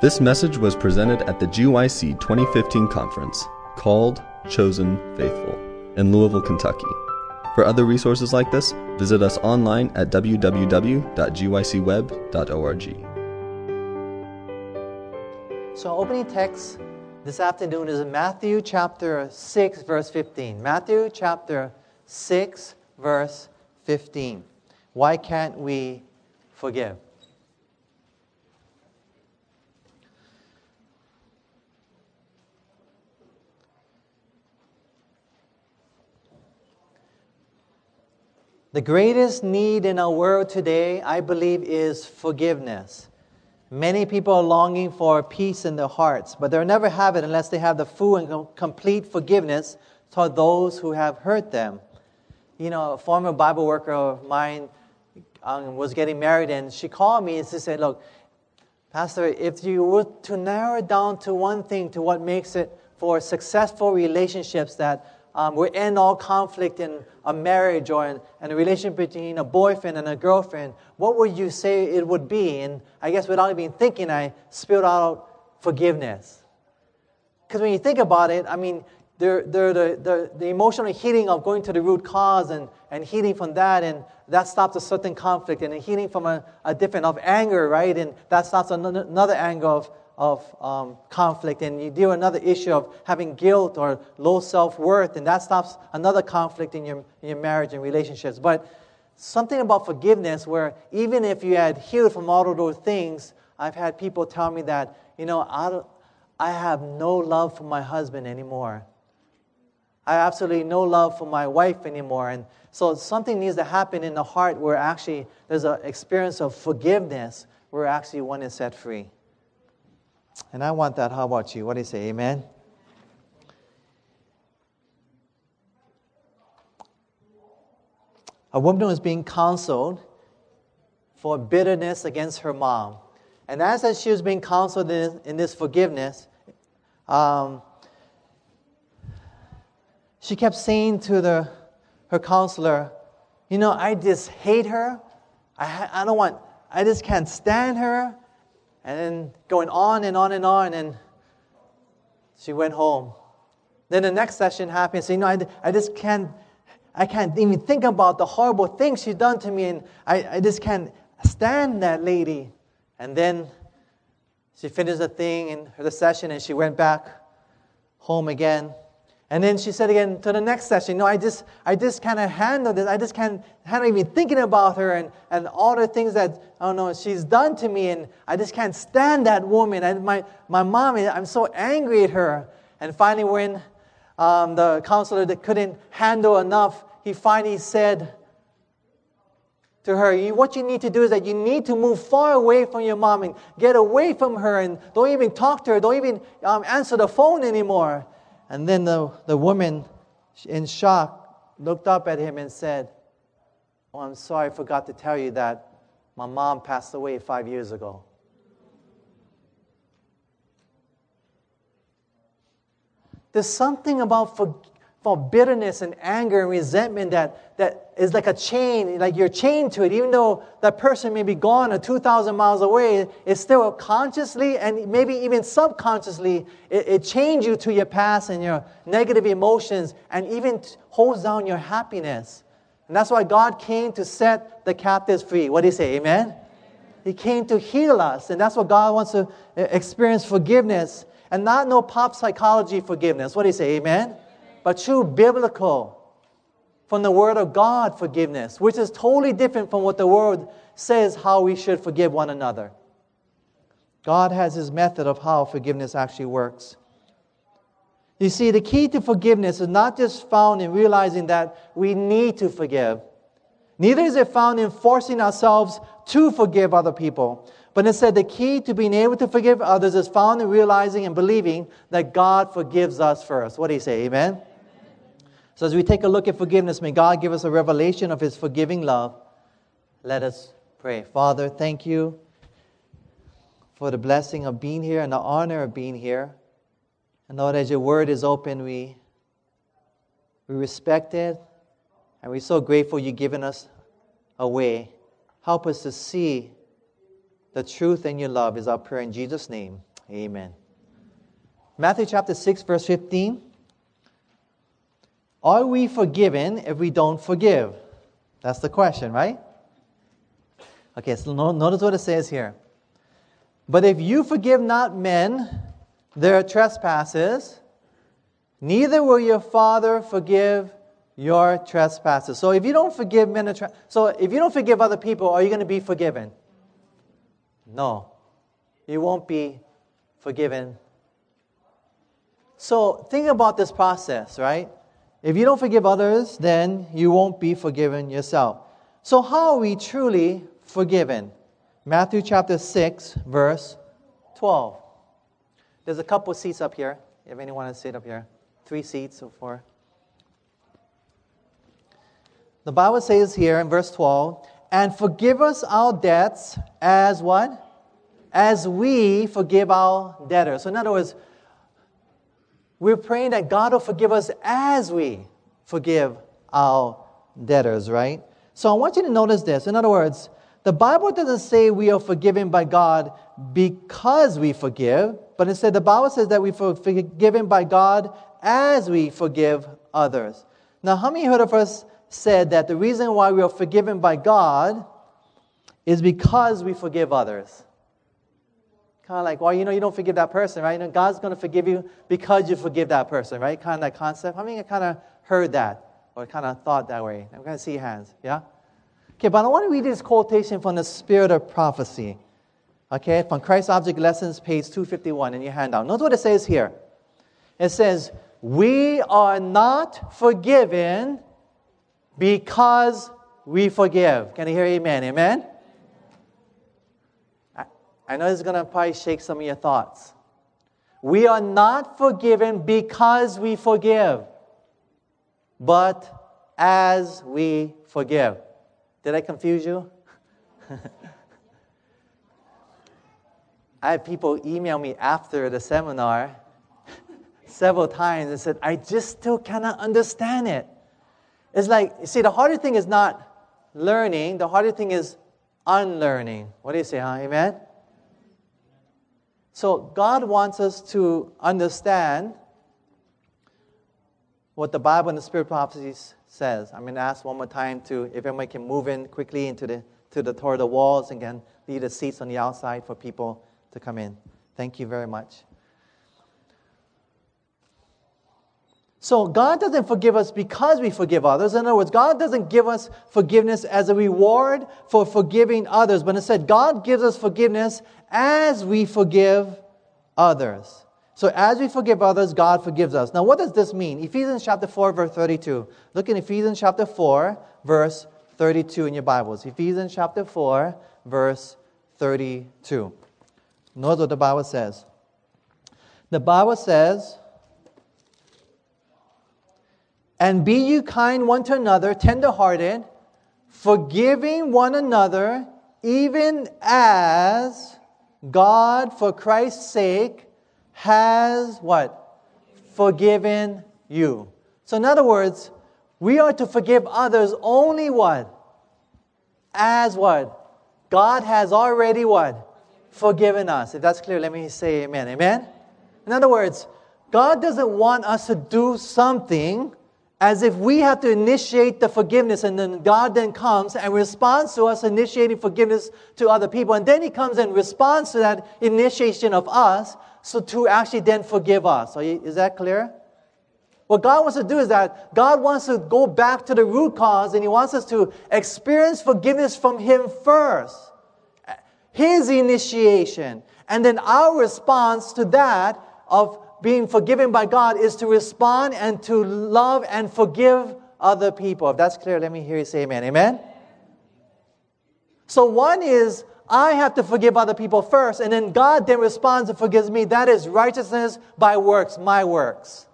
This message was presented at the GYC 2015 conference called Chosen Faithful in Louisville, Kentucky. For other resources like this, visit us online at www.gycweb.org. So, opening text this afternoon is Matthew chapter 6, verse 15. Matthew chapter 6, verse 15. Why can't we forgive? The greatest need in our world today, I believe, is forgiveness. Many people are longing for peace in their hearts, but they'll never have it unless they have the full and complete forgiveness toward those who have hurt them. You know, a former Bible worker of mine um, was getting married, and she called me and she said, Look, Pastor, if you were to narrow it down to one thing, to what makes it for successful relationships that um, will end all conflict in a marriage or in, in, a relationship between a boyfriend and a girlfriend, what would you say it would be? And I guess without even thinking, I spilled out forgiveness. Because when you think about it, I mean, the, the, the, the, emotional healing of going to the root cause and, and healing from that, and that stops a certain conflict, and healing from a, a different of anger, right? And that stops another, another anger of of um, conflict and you deal another issue of having guilt or low self-worth and that stops another conflict in your, in your marriage and relationships. But something about forgiveness where even if you had healed from all of those things i've had people tell me that you know i, I have no love for my husband anymore. I have absolutely no love for my wife anymore. And so something needs to happen in the heart where actually there's an experience of forgiveness where actually one is set free and I want that. How about you? What do you say? Amen? A woman was being counseled for bitterness against her mom. And as she was being counseled in, in this forgiveness, um, she kept saying to the, her counselor, You know, I just hate her. I, I don't want, I just can't stand her. And then going on and on and on, and she went home. Then the next session happened. So, you know, I, I just can't, I can't even think about the horrible things she's done to me, and I, I just can't stand that lady. And then she finished the thing in the session, and she went back home again. And then she said again to the next session, no, I just, I just can't handle this. I just can't handle even thinking about her and, and all the things that, I don't know, she's done to me. And I just can't stand that woman. And my, my mom, I'm so angry at her. And finally, when um, the counselor that couldn't handle enough, he finally said to her, what you need to do is that you need to move far away from your mom and get away from her and don't even talk to her, don't even um, answer the phone anymore. And then the, the woman, in shock, looked up at him and said, Oh, I'm sorry, I forgot to tell you that my mom passed away five years ago. There's something about for, for bitterness and anger and resentment that, that is like a chain, like you're chained to it. Even though that person may be gone or 2,000 miles away, it's still consciously and maybe even subconsciously, it, it chains you to your past and your negative emotions and even holds down your happiness. And that's why God came to set the captives free. What do you say? Amen? He came to heal us. And that's what God wants to uh, experience forgiveness and not no pop psychology forgiveness. What do you say? Amen? But true biblical, from the Word of God forgiveness, which is totally different from what the world says how we should forgive one another. God has His method of how forgiveness actually works. You see, the key to forgiveness is not just found in realizing that we need to forgive. Neither is it found in forcing ourselves to forgive other people. But instead, the key to being able to forgive others is found in realizing and believing that God forgives us first. What do you say? Amen? So, as we take a look at forgiveness, may God give us a revelation of His forgiving love. Let us pray. Father, thank you for the blessing of being here and the honor of being here. And Lord, as your word is open, we, we respect it, and we're so grateful you've given us a way. Help us to see the truth and your love is our prayer in Jesus' name. Amen. Matthew chapter 6, verse 15. Are we forgiven if we don't forgive? That's the question, right? Okay, so notice what it says here. But if you forgive not men their trespasses, neither will your Father forgive your trespasses. So if you don't forgive men, tra- so if you don't forgive other people, are you going to be forgiven? No, you won't be forgiven. So think about this process, right? If you don't forgive others, then you won't be forgiven yourself. So how are we truly forgiven? Matthew chapter 6, verse 12. There's a couple seats up here. If anyone wants to sit up here, three seats or four. The Bible says here in verse 12, and forgive us our debts as what? As we forgive our debtors. So, in other words, we're praying that God will forgive us as we forgive our debtors, right? So, I want you to notice this. In other words, the Bible doesn't say we are forgiven by God because we forgive, but instead the Bible says that we are forgiven by God as we forgive others. Now, how many heard of us said that the reason why we are forgiven by God is because we forgive others? Kind of like, well, you know, you don't forgive that person, right? You know, God's going to forgive you because you forgive that person, right? Kind of that concept. How many kind of heard that or kind of thought that way? I'm going to see hands, yeah? Okay, but I want to read this quotation from the Spirit of Prophecy. Okay, from Christ Object Lessons, page 251 in your handout. Notice what it says here. It says, We are not forgiven because we forgive. Can you hear amen? Amen? I, know this is going to probably shake some of your thoughts. We are not forgiven because we forgive, but as we forgive. Did I confuse you? I had people email me after the seminar several times and said, I just still cannot understand it. It's like, see, the harder thing is not learning, the harder thing is unlearning. What do you say, huh? Amen? So, God wants us to understand what the Bible and the Spirit prophecies says. I'm going to ask one more time to, if everybody can move in quickly into the, to the, toward the walls and can leave the seats on the outside for people to come in. Thank you very much. So, God doesn't forgive us because we forgive others. In other words, God doesn't give us forgiveness as a reward for forgiving others, but instead, God gives us forgiveness as we forgive others. So as we forgive others, God forgives us. Now, what does this mean? Ephesians chapter 4, verse 32. Look in Ephesians chapter 4, verse 32 in your Bibles. Ephesians chapter 4, verse 32. Notice what the Bible says. The Bible says, And be you kind one to another, tenderhearted, forgiving one another, even as God, for Christ's sake, has what? Forgiven you. So, in other words, we are to forgive others only what? As what? God has already what? Forgiven us. If that's clear, let me say amen. Amen? In other words, God doesn't want us to do something as if we have to initiate the forgiveness and then God then comes and responds to us initiating forgiveness to other people. And then He comes and responds to that initiation of us so to actually then forgive us. You, is that clear? What God wants to do is that God wants to go back to the root cause and He wants us to experience forgiveness from Him first. His initiation. And then our response to that of being forgiven by God is to respond and to love and forgive other people. If that's clear, let me hear you say amen. Amen? So one is I have to forgive other people first, and then God then responds and forgives me. That is righteousness by works, my works.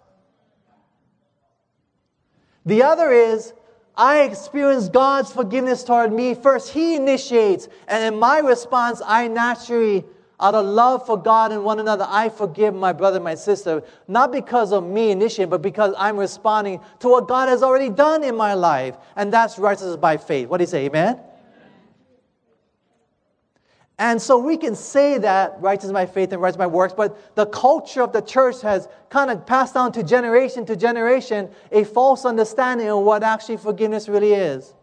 The other is I experience God's forgiveness toward me first. He initiates, and in my response, I naturally, out of love for God and one another, I forgive my brother, my sister, not because of me initiating, but because I'm responding to what God has already done in my life. And that's righteousness by faith. What do you say, amen? And so we can say that righteousness by faith and righteousness by works, but the culture of the church has kind of passed down to generation to generation a false understanding of what actually forgiveness really is.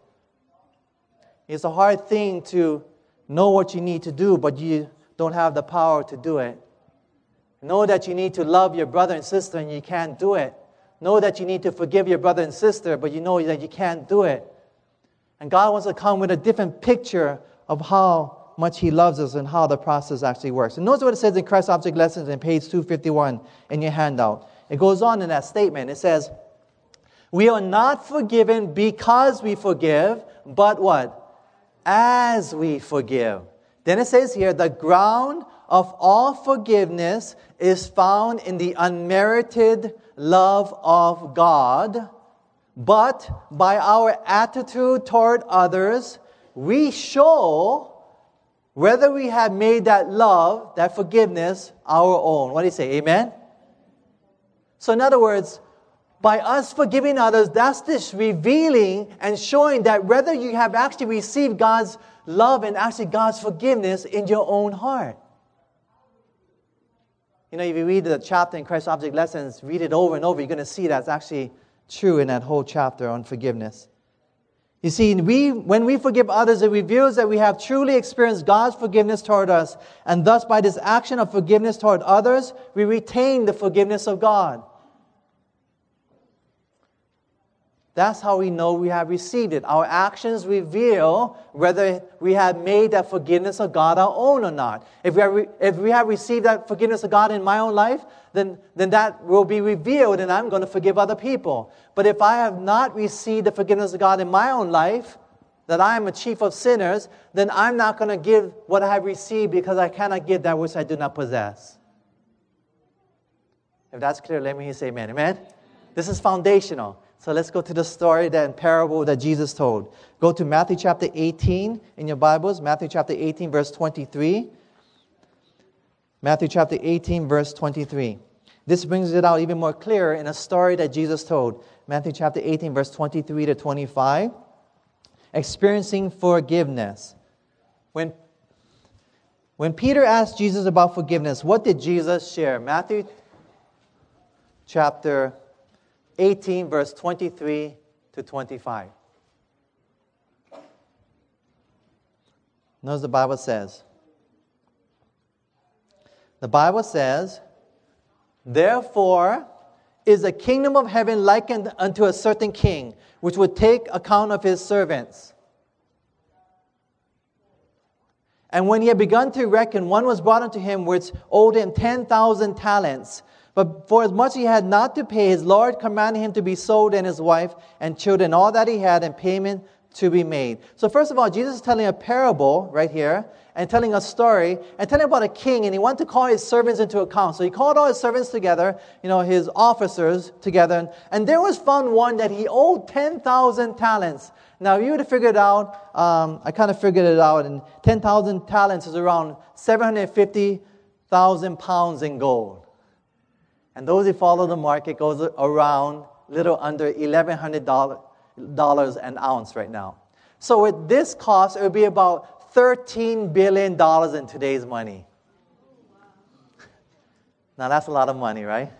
It's a hard thing to know what you need to do, but you don't have the power to do it. Know that you need to love your brother and sister and you can't do it. Know that you need to forgive your brother and sister, but you know that you can't do it. And God wants to come with a different picture of how much He loves us and how the process actually works. And notice what it says in Christ Object Lessons in page 251 in your handout. It goes on in that statement. It says, We are not forgiven because we forgive, but what? As we forgive. Then it says here, the ground of all forgiveness is found in the unmerited love of God, but by our attitude toward others, we show whether we have made that love, that forgiveness, our own. What do you say? Amen? So, in other words, by us forgiving others, that's this revealing and showing that whether you have actually received God's love and actually God's forgiveness in your own heart. You know, if you read the chapter in Christ Object Lessons, read it over and over, you're going to see that's actually true in that whole chapter on forgiveness. You see, we, when we forgive others, it reveals that we have truly experienced God's forgiveness toward us. And thus, by this action of forgiveness toward others, we retain the forgiveness of God. That's how we know we have received it. Our actions reveal whether we have made that forgiveness of God our own or not. If we, have, if we have received that forgiveness of God in my own life, then, then that will be revealed and I'm going to forgive other people. But if I have not received the forgiveness of God in my own life, that I am a chief of sinners, then I'm not going to give what I have received because I cannot give that which I do not possess. If that's clear, let me say amen. Amen? This is foundational. So let's go to the story, that parable that Jesus told. Go to Matthew chapter 18 in your Bibles, Matthew chapter 18, verse 23. Matthew chapter 18, verse 23. This brings it out even more clear in a story that Jesus told. Matthew chapter 18, verse 23 to 25. Experiencing forgiveness. When, when Peter asked Jesus about forgiveness, what did Jesus share? Matthew chapter 18, verse 23 to 25. Notice the Bible says. The Bible says, Therefore is the kingdom of heaven likened unto a certain king, which would take account of his servants. And when he had begun to reckon, one was brought unto him which owed him 10,000 talents. But for as much he had not to pay, his Lord commanded him to be sold and his wife and children, all that he had, and payment to be made. So, first of all, Jesus is telling a parable right here and telling a story and telling about a king, and he wanted to call his servants into account. So, he called all his servants together, you know, his officers together, and there was found one that he owed 10,000 talents. Now, you would have figured out, um, I kind of figured it out, and 10,000 talents is around 750,000 pounds in gold. And those who follow the market goes around little under $1,100 an ounce right now. So with this cost, it would be about $13 billion in today's money. Now that's a lot of money, right?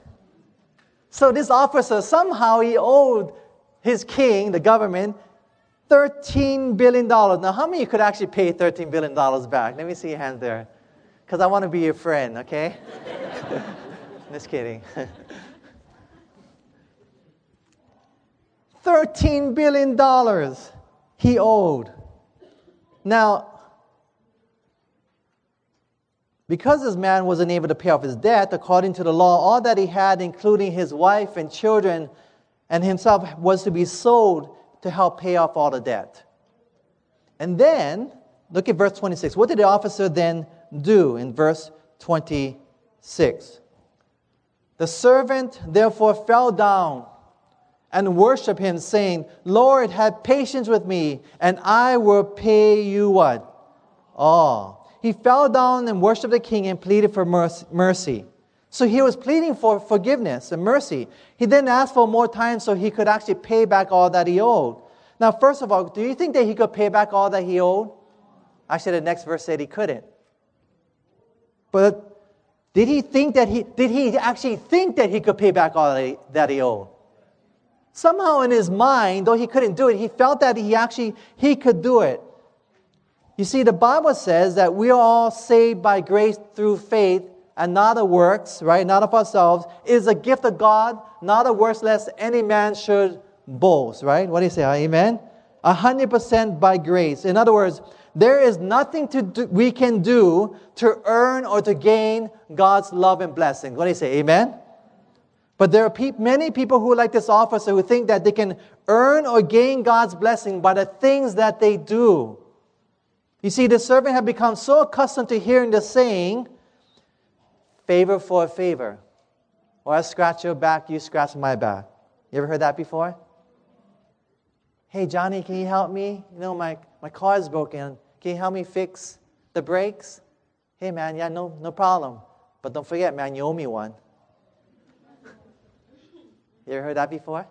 So this officer, somehow he owed his king, the government, $13 billion. Now, how many could actually pay $13 billion back? Let me see your hands there. Because I want to be your friend, okay? Just kidding. $13 billion he owed. Now, because this man wasn't able to pay off his debt, according to the law, all that he had, including his wife and children and himself, was to be sold to help pay off all the debt. And then, look at verse 26. What did the officer then do in verse 26? The servant therefore fell down and worshiped him, saying, Lord, have patience with me, and I will pay you what? All. He fell down and worshiped the king and pleaded for mercy. So he was pleading for forgiveness and mercy. He then asked for more time so he could actually pay back all that he owed. Now, first of all, do you think that he could pay back all that he owed? Actually, the next verse said he couldn't. But did he think that he did he actually think that he could pay back all that he, owed? Somehow in his mind, though he couldn't do it, he felt that he actually he could do it. You see, the Bible says that we are all saved by grace through faith and not of works, right? Not of ourselves. It is a gift of God, not of works, lest any man should boast, right? What do you say? Amen? A hundred percent by grace. In other words, there is nothing to do, we can do to earn or to gain God's love and blessing. What do you say? Amen? But there are pe- many people who, like this officer, who think that they can earn or gain God's blessing by the things that they do. You see, the servant had become so accustomed to hearing the saying, favor for a favor. Or I scratch your back, you scratch my back. You ever heard that before? Hey, Johnny, can you help me? You know, my, my car is broken. Can you help me fix the brakes? Hey, man, yeah, no, no problem. But don't forget, man, you owe me one. you ever heard that before?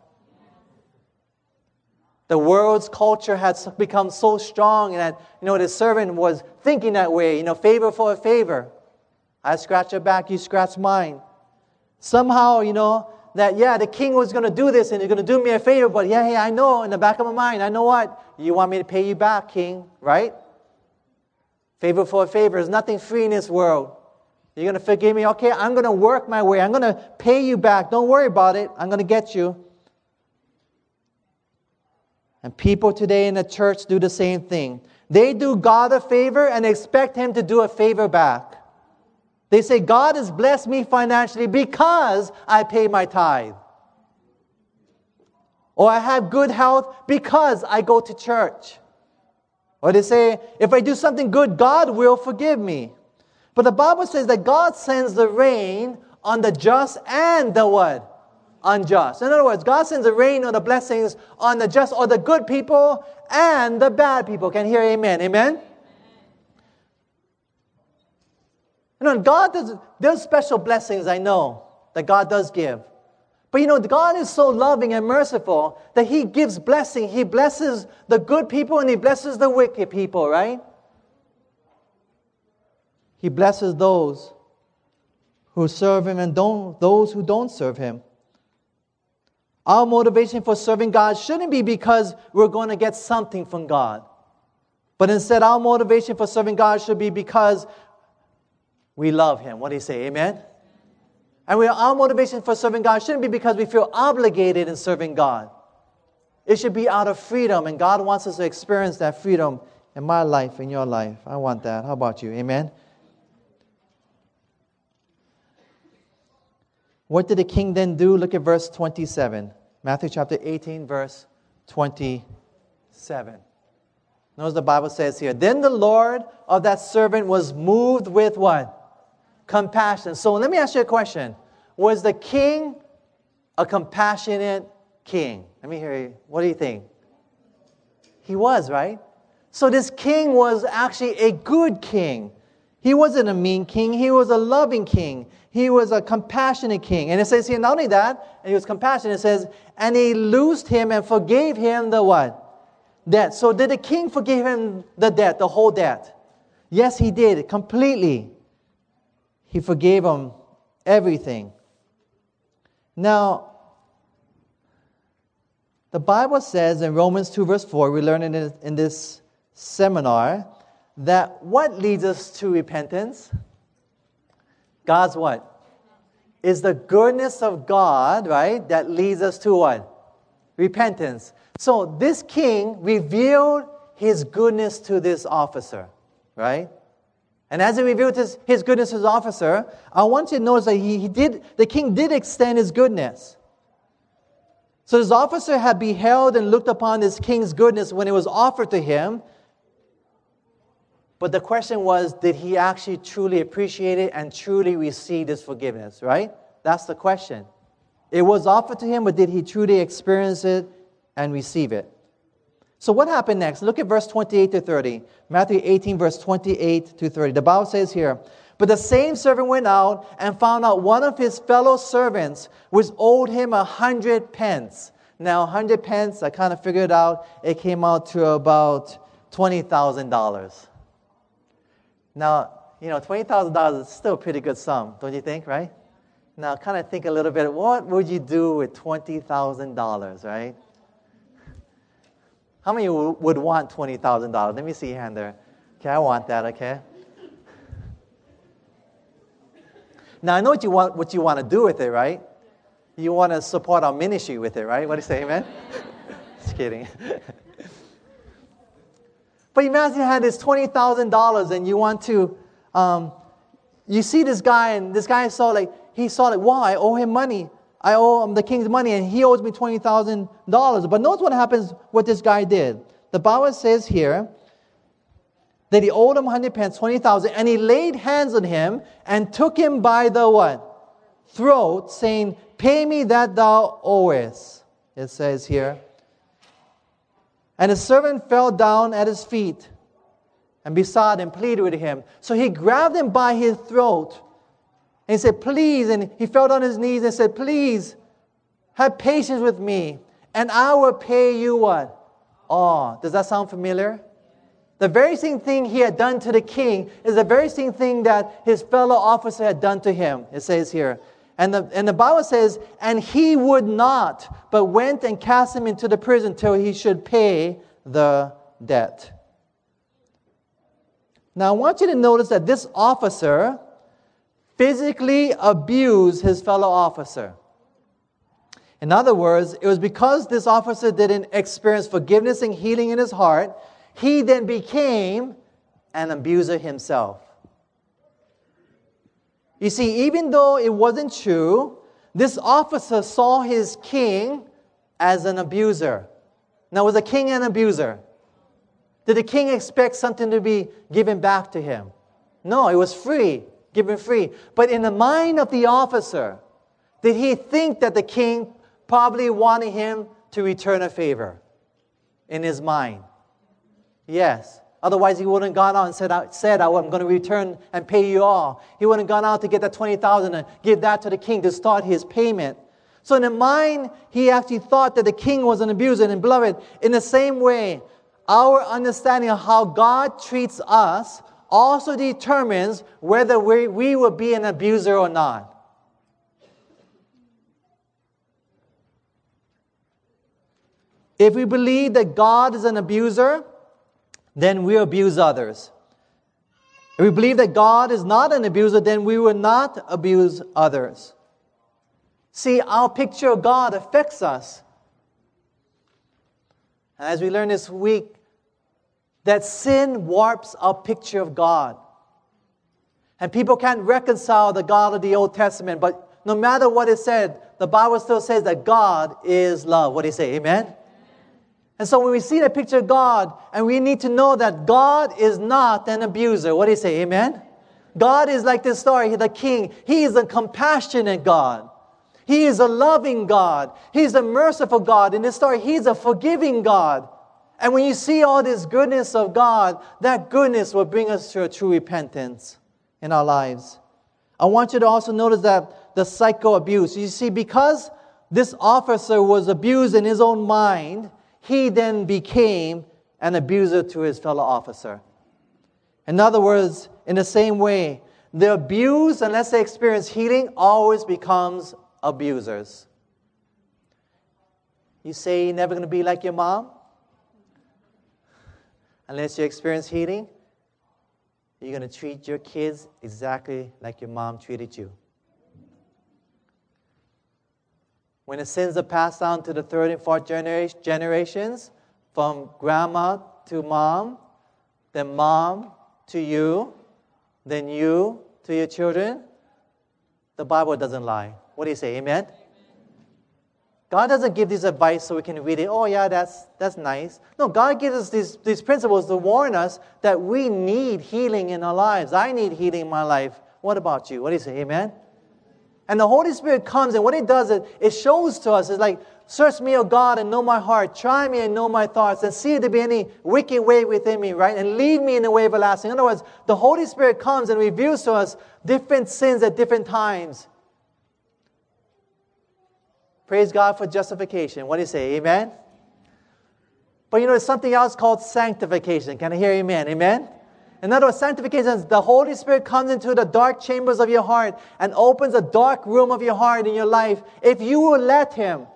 The world's culture has become so strong that, you know, the servant was thinking that way, you know, favor for a favor. I scratch your back, you scratch mine. Somehow, you know, that, yeah, the king was going to do this and he's going to do me a favor, but yeah, hey, I know in the back of my mind, I know what? You want me to pay you back, king, right? Favor for a favor. There's nothing free in this world. You're going to forgive me? Okay, I'm going to work my way. I'm going to pay you back. Don't worry about it. I'm going to get you. And people today in the church do the same thing. They do God a favor and expect Him to do a favor back. They say, God has blessed me financially because I pay my tithe. Or I have good health because I go to church. Or they say, if I do something good, God will forgive me. But the Bible says that God sends the rain on the just and the what? Unjust. In other words, God sends the rain or the blessings on the just or the good people and the bad people. Can hear amen? Amen? You know, God does, there's special blessings I know that God does give. But you know, God is so loving and merciful that He gives blessing. He blesses the good people and He blesses the wicked people, right? He blesses those who serve Him and don't, those who don't serve Him. Our motivation for serving God shouldn't be because we're going to get something from God. But instead, our motivation for serving God should be because we love Him. What do you say? Amen? And we, our motivation for serving God shouldn't be because we feel obligated in serving God. It should be out of freedom, and God wants us to experience that freedom in my life, in your life. I want that. How about you? Amen? What did the king then do? Look at verse 27. Matthew chapter 18, verse 27. Notice the Bible says here, Then the Lord of that servant was moved with what? Compassion. So let me ask you a question. Was the king a compassionate king? Let me hear you. What do you think? He was, right? So this king was actually a good king. He wasn't a mean king, he was a loving king. He was a compassionate king. And it says here, not only that, and he was compassionate, it says, and he loosed him and forgave him the what? Debt. So did the king forgive him the debt, the whole debt? Yes, he did, completely. He forgave him everything. Now, the Bible says in Romans 2, verse 4, we learn it in this seminar, that what leads us to repentance? God's what? Is the goodness of God, right, that leads us to what? Repentance. So this king revealed his goodness to this officer, right? And as he revealed his, his goodness to his officer, I want you to notice that he, he did, the king did extend his goodness. So this officer had beheld and looked upon this king's goodness when it was offered to him. But the question was, did he actually truly appreciate it and truly receive this forgiveness, right? That's the question. It was offered to him, but did he truly experience it and receive it? So what happened next? Look at verse 28 to 30. Matthew 18, verse 28 to 30. The Bible says here, But the same servant went out and found out one of his fellow servants which owed him a hundred pence. Now, a hundred pence, I kind of figured out, it came out to about $20,000. Now, you know, $20,000 is still a pretty good sum, don't you think, right? Now, kind of think a little bit, what would you do with $20,000, right? How many would want $20,000? Let me see your hand there. Okay, I want that, okay? Now, I know what you want, what you want to do with it, right? You want to support our ministry with it, right? What do you say, amen? Just kidding. but imagine you had this $20,000 and you want to, um, you see this guy and this guy saw like, he saw like, wow, I owe him money. I owe him the king's money and he owes me $20,000. But notice what happens, what this guy did. The Bible says here, that he owed him 100 pence, 20,000, and he laid hands on him and took him by the what? Throat, saying, Pay me that thou owest. It says here. And the servant fell down at his feet and besought and pleaded with him. So he grabbed him by his throat and he said, Please. And he fell on his knees and said, Please, have patience with me, and I will pay you what? Oh, does that sound familiar? The very same thing he had done to the king is the very same thing that his fellow officer had done to him, it says here. And the, and the Bible says, and he would not, but went and cast him into the prison till he should pay the debt. Now, I want you to notice that this officer physically abuse his fellow officer. In other words, it was because this officer didn't experience forgiveness and healing in his heart he then became an abuser himself. You see, even though it wasn't true, this officer saw his king as an abuser. Now, was the king an abuser? Did the king expect something to be given back to him? No, it was free, given free. But in the mind of the officer, did he think that the king probably wanted him to return a favor? In his mind. Yes. Otherwise, he wouldn't have gone out and said, said I'm going to return and pay you all. He wouldn't have gone out to get that 20000 and give that to the king to start his payment. So in the mind, he actually thought that the king was an abuser. And beloved, in the same way, our understanding of how God treats us also determines whether we, we will be an abuser or not. If we believe that God is an abuser, then we abuse others. If we believe that God is not an abuser, then we will not abuse others. See, our picture of God affects us. As we learn this week, that sin warps our picture of God. And people can't reconcile the God of the Old Testament, but no matter what is said, the Bible still says that God is love. What do you say? Amen? And so when we see the picture of God, and we need to know that God is not an abuser. What do you say? Amen? God is like this story, the king. He is a compassionate God. He is a loving God. He's a merciful God. In this story, He's a forgiving God. And when you see all this goodness of God, that goodness will bring us to a true repentance in our lives. I want you to also notice that the psycho abuse. You see, because this officer was abused in his own mind, he then became an abuser to his fellow officer. In other words, in the same way, the abused, unless they experience healing, always becomes abusers. You say you're never going to be like your mom? Unless you experience healing, you're going to treat your kids exactly like your mom treated you. When the sins are passed down to the third and fourth genera- generations, from grandma to mom, then mom to you, then you to your children, the Bible doesn't lie. What do you say? Amen? God doesn't give this advice so we can read it. Oh, yeah, that's, that's nice. No, God gives us these, these principles to warn us that we need healing in our lives. I need healing in my life. What about you? What do you say? Amen? And the Holy Spirit comes, and what it does is it shows to us, it's like, search me, O God, and know my heart. Try me and know my thoughts, and see if there be any wicked way within me, right? And lead me in the way of everlasting. In other words, the Holy Spirit comes and reveals to us different sins at different times. Praise God for justification. What do you say? Amen? But you know, there's something else called sanctification. Can I hear amen? Amen? In other words, sanctification is the Holy Spirit comes into the dark chambers of your heart and opens a dark room of your heart in your life if you will let Him.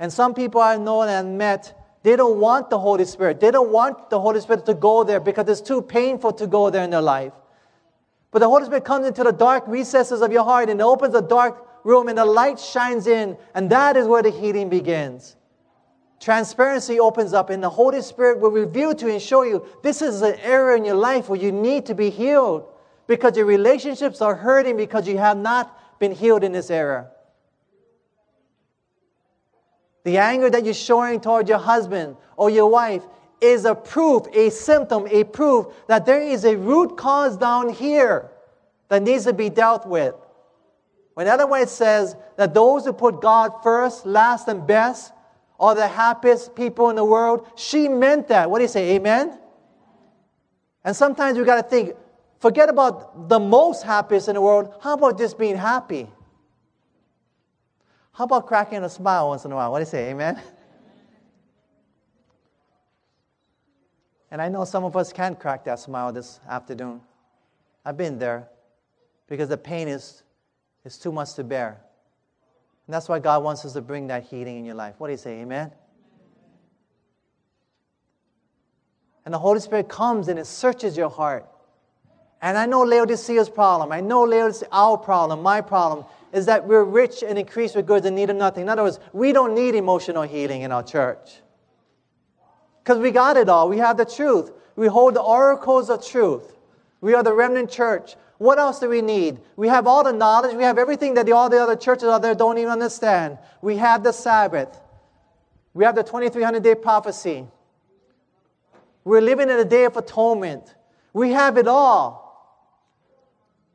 And some people I know and met, they don't want the Holy Spirit. They don't want the Holy Spirit to go there because it's too painful to go there in their life. But the Holy Spirit comes into the dark recesses of your heart and opens the dark room and the light shines in, and that is where the healing begins. Transparency opens up, and the Holy Spirit will reveal to you and show you this is an area in your life where you need to be healed because your relationships are hurting because you have not been healed in this area. The anger that you're showing toward your husband or your wife is a proof, a symptom, a proof that there is a root cause down here that needs to be dealt with. When Ellen White says that those who put God first, last, and best are the happiest people in the world, she meant that. What do you say? Amen? And sometimes we got to think forget about the most happiest in the world. How about just being happy? How about cracking a smile once in a while? What do you say? Amen? And I know some of us can't crack that smile this afternoon. I've been there because the pain is, is too much to bear. And that's why God wants us to bring that healing in your life. What do you say? Amen? And the Holy Spirit comes and it searches your heart. And I know Laodicea's problem. I know Laodicea, our problem, my problem, is that we're rich and increased with goods and need of nothing. In other words, we don't need emotional healing in our church. Because we got it all. We have the truth. We hold the oracles of truth. We are the remnant church. What else do we need? We have all the knowledge. We have everything that all the other churches out there don't even understand. We have the Sabbath. We have the 2300 day prophecy. We're living in a day of atonement. We have it all.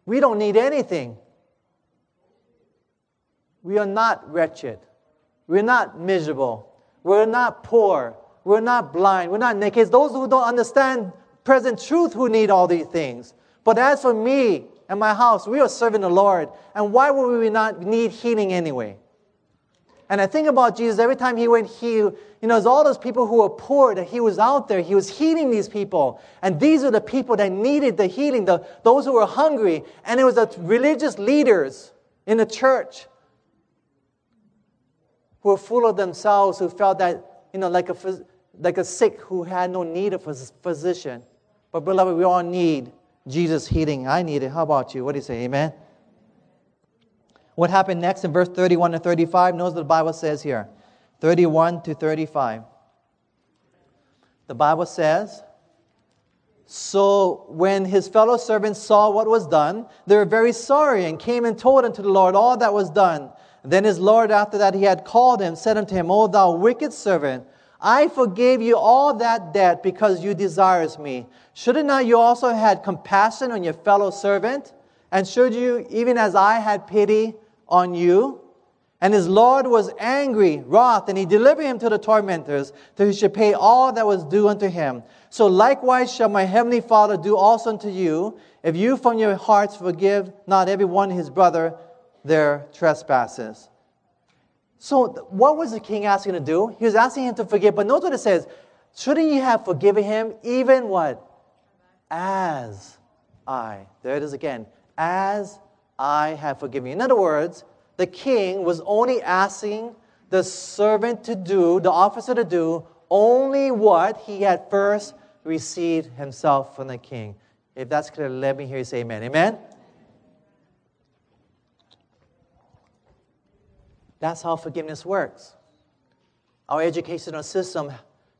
We don't need anything. We are not wretched. We're not miserable. We're not poor. We're not blind. We're not naked. It's those who don't understand present truth who need all these things. But as for me and my house, we are serving the Lord. And why would we not need healing anyway? And I think about Jesus every time he went heal, you know, all those people who were poor that he was out there. He was healing these people. And these are the people that needed the healing, the, those who were hungry. And it was the religious leaders in the church who were full of themselves, who felt that, you know, like a, like a sick who had no need of a physician. But, beloved, we all need Jesus healing. I need it. How about you? What do you say? Amen? What happened next in verse 31 to 35? Notice what the Bible says here 31 to 35. The Bible says, So when his fellow servants saw what was done, they were very sorry and came and told unto the Lord all that was done. Then his Lord, after that he had called him, said unto him, O thou wicked servant, I forgave you all that debt because you desires me. Should not you also had compassion on your fellow servant? And should you, even as I had pity on you? And his Lord was angry, wroth, and he delivered him to the tormentors, till he should pay all that was due unto him. So likewise shall my heavenly Father do also unto you, if you from your hearts forgive not every one his brother their trespasses. So, what was the king asking to do? He was asking him to forgive, but notice what it says. Shouldn't you have forgiven him even what? As I. There it is again. As I have forgiven you. In other words, the king was only asking the servant to do, the officer to do, only what he had first received himself from the king. If that's clear, let me hear you say amen. Amen? That's how forgiveness works. Our educational system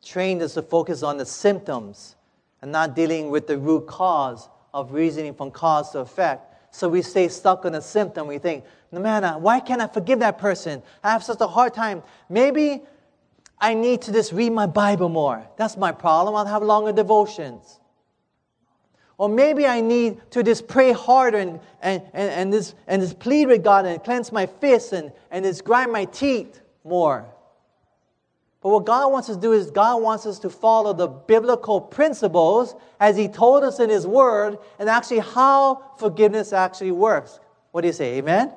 trained us to focus on the symptoms and not dealing with the root cause of reasoning from cause to effect. So we stay stuck on the symptom. We think, no man, why can't I forgive that person? I have such a hard time. Maybe I need to just read my Bible more. That's my problem. I'll have longer devotions. Or maybe I need to just pray harder and, and, and, and, just, and just plead with God and cleanse my fists and, and just grind my teeth more. But what God wants us to do is God wants us to follow the biblical principles as He told us in His Word and actually how forgiveness actually works. What do you say? Amen?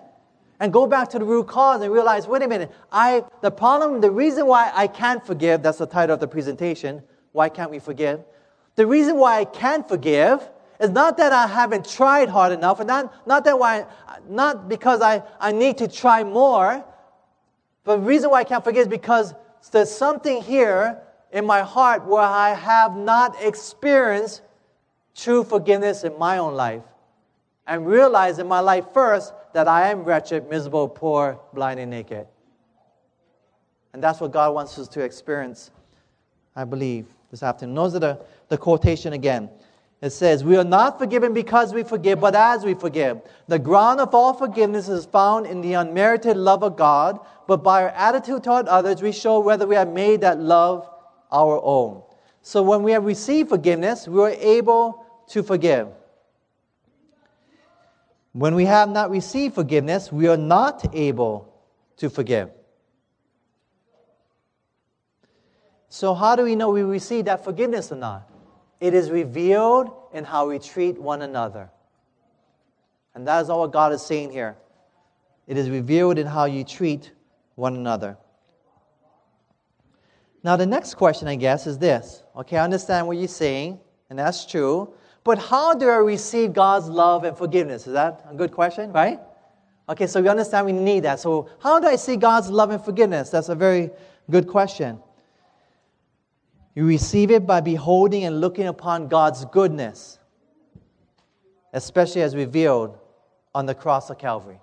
And go back to the root cause and realize wait a minute, I, the problem, the reason why I can't forgive, that's the title of the presentation. Why can't we forgive? The reason why I can't forgive is not that I haven't tried hard enough, and not, not that why, not because I, I need to try more, but the reason why I can't forgive is because there's something here in my heart where I have not experienced true forgiveness in my own life. And realize in my life first that I am wretched, miserable, poor, blind, and naked. And that's what God wants us to experience, I believe, this afternoon. Are the, the quotation again. It says, We are not forgiven because we forgive, but as we forgive. The ground of all forgiveness is found in the unmerited love of God, but by our attitude toward others, we show whether we have made that love our own. So when we have received forgiveness, we are able to forgive. When we have not received forgiveness, we are not able to forgive. So, how do we know we receive that forgiveness or not? It is revealed in how we treat one another. And that is all what God is saying here. It is revealed in how you treat one another. Now, the next question, I guess, is this. Okay, I understand what you're saying, and that's true. But how do I receive God's love and forgiveness? Is that a good question, right? Okay, so we understand we need that. So, how do I see God's love and forgiveness? That's a very good question. You receive it by beholding and looking upon God's goodness, especially as revealed on the cross of Calvary.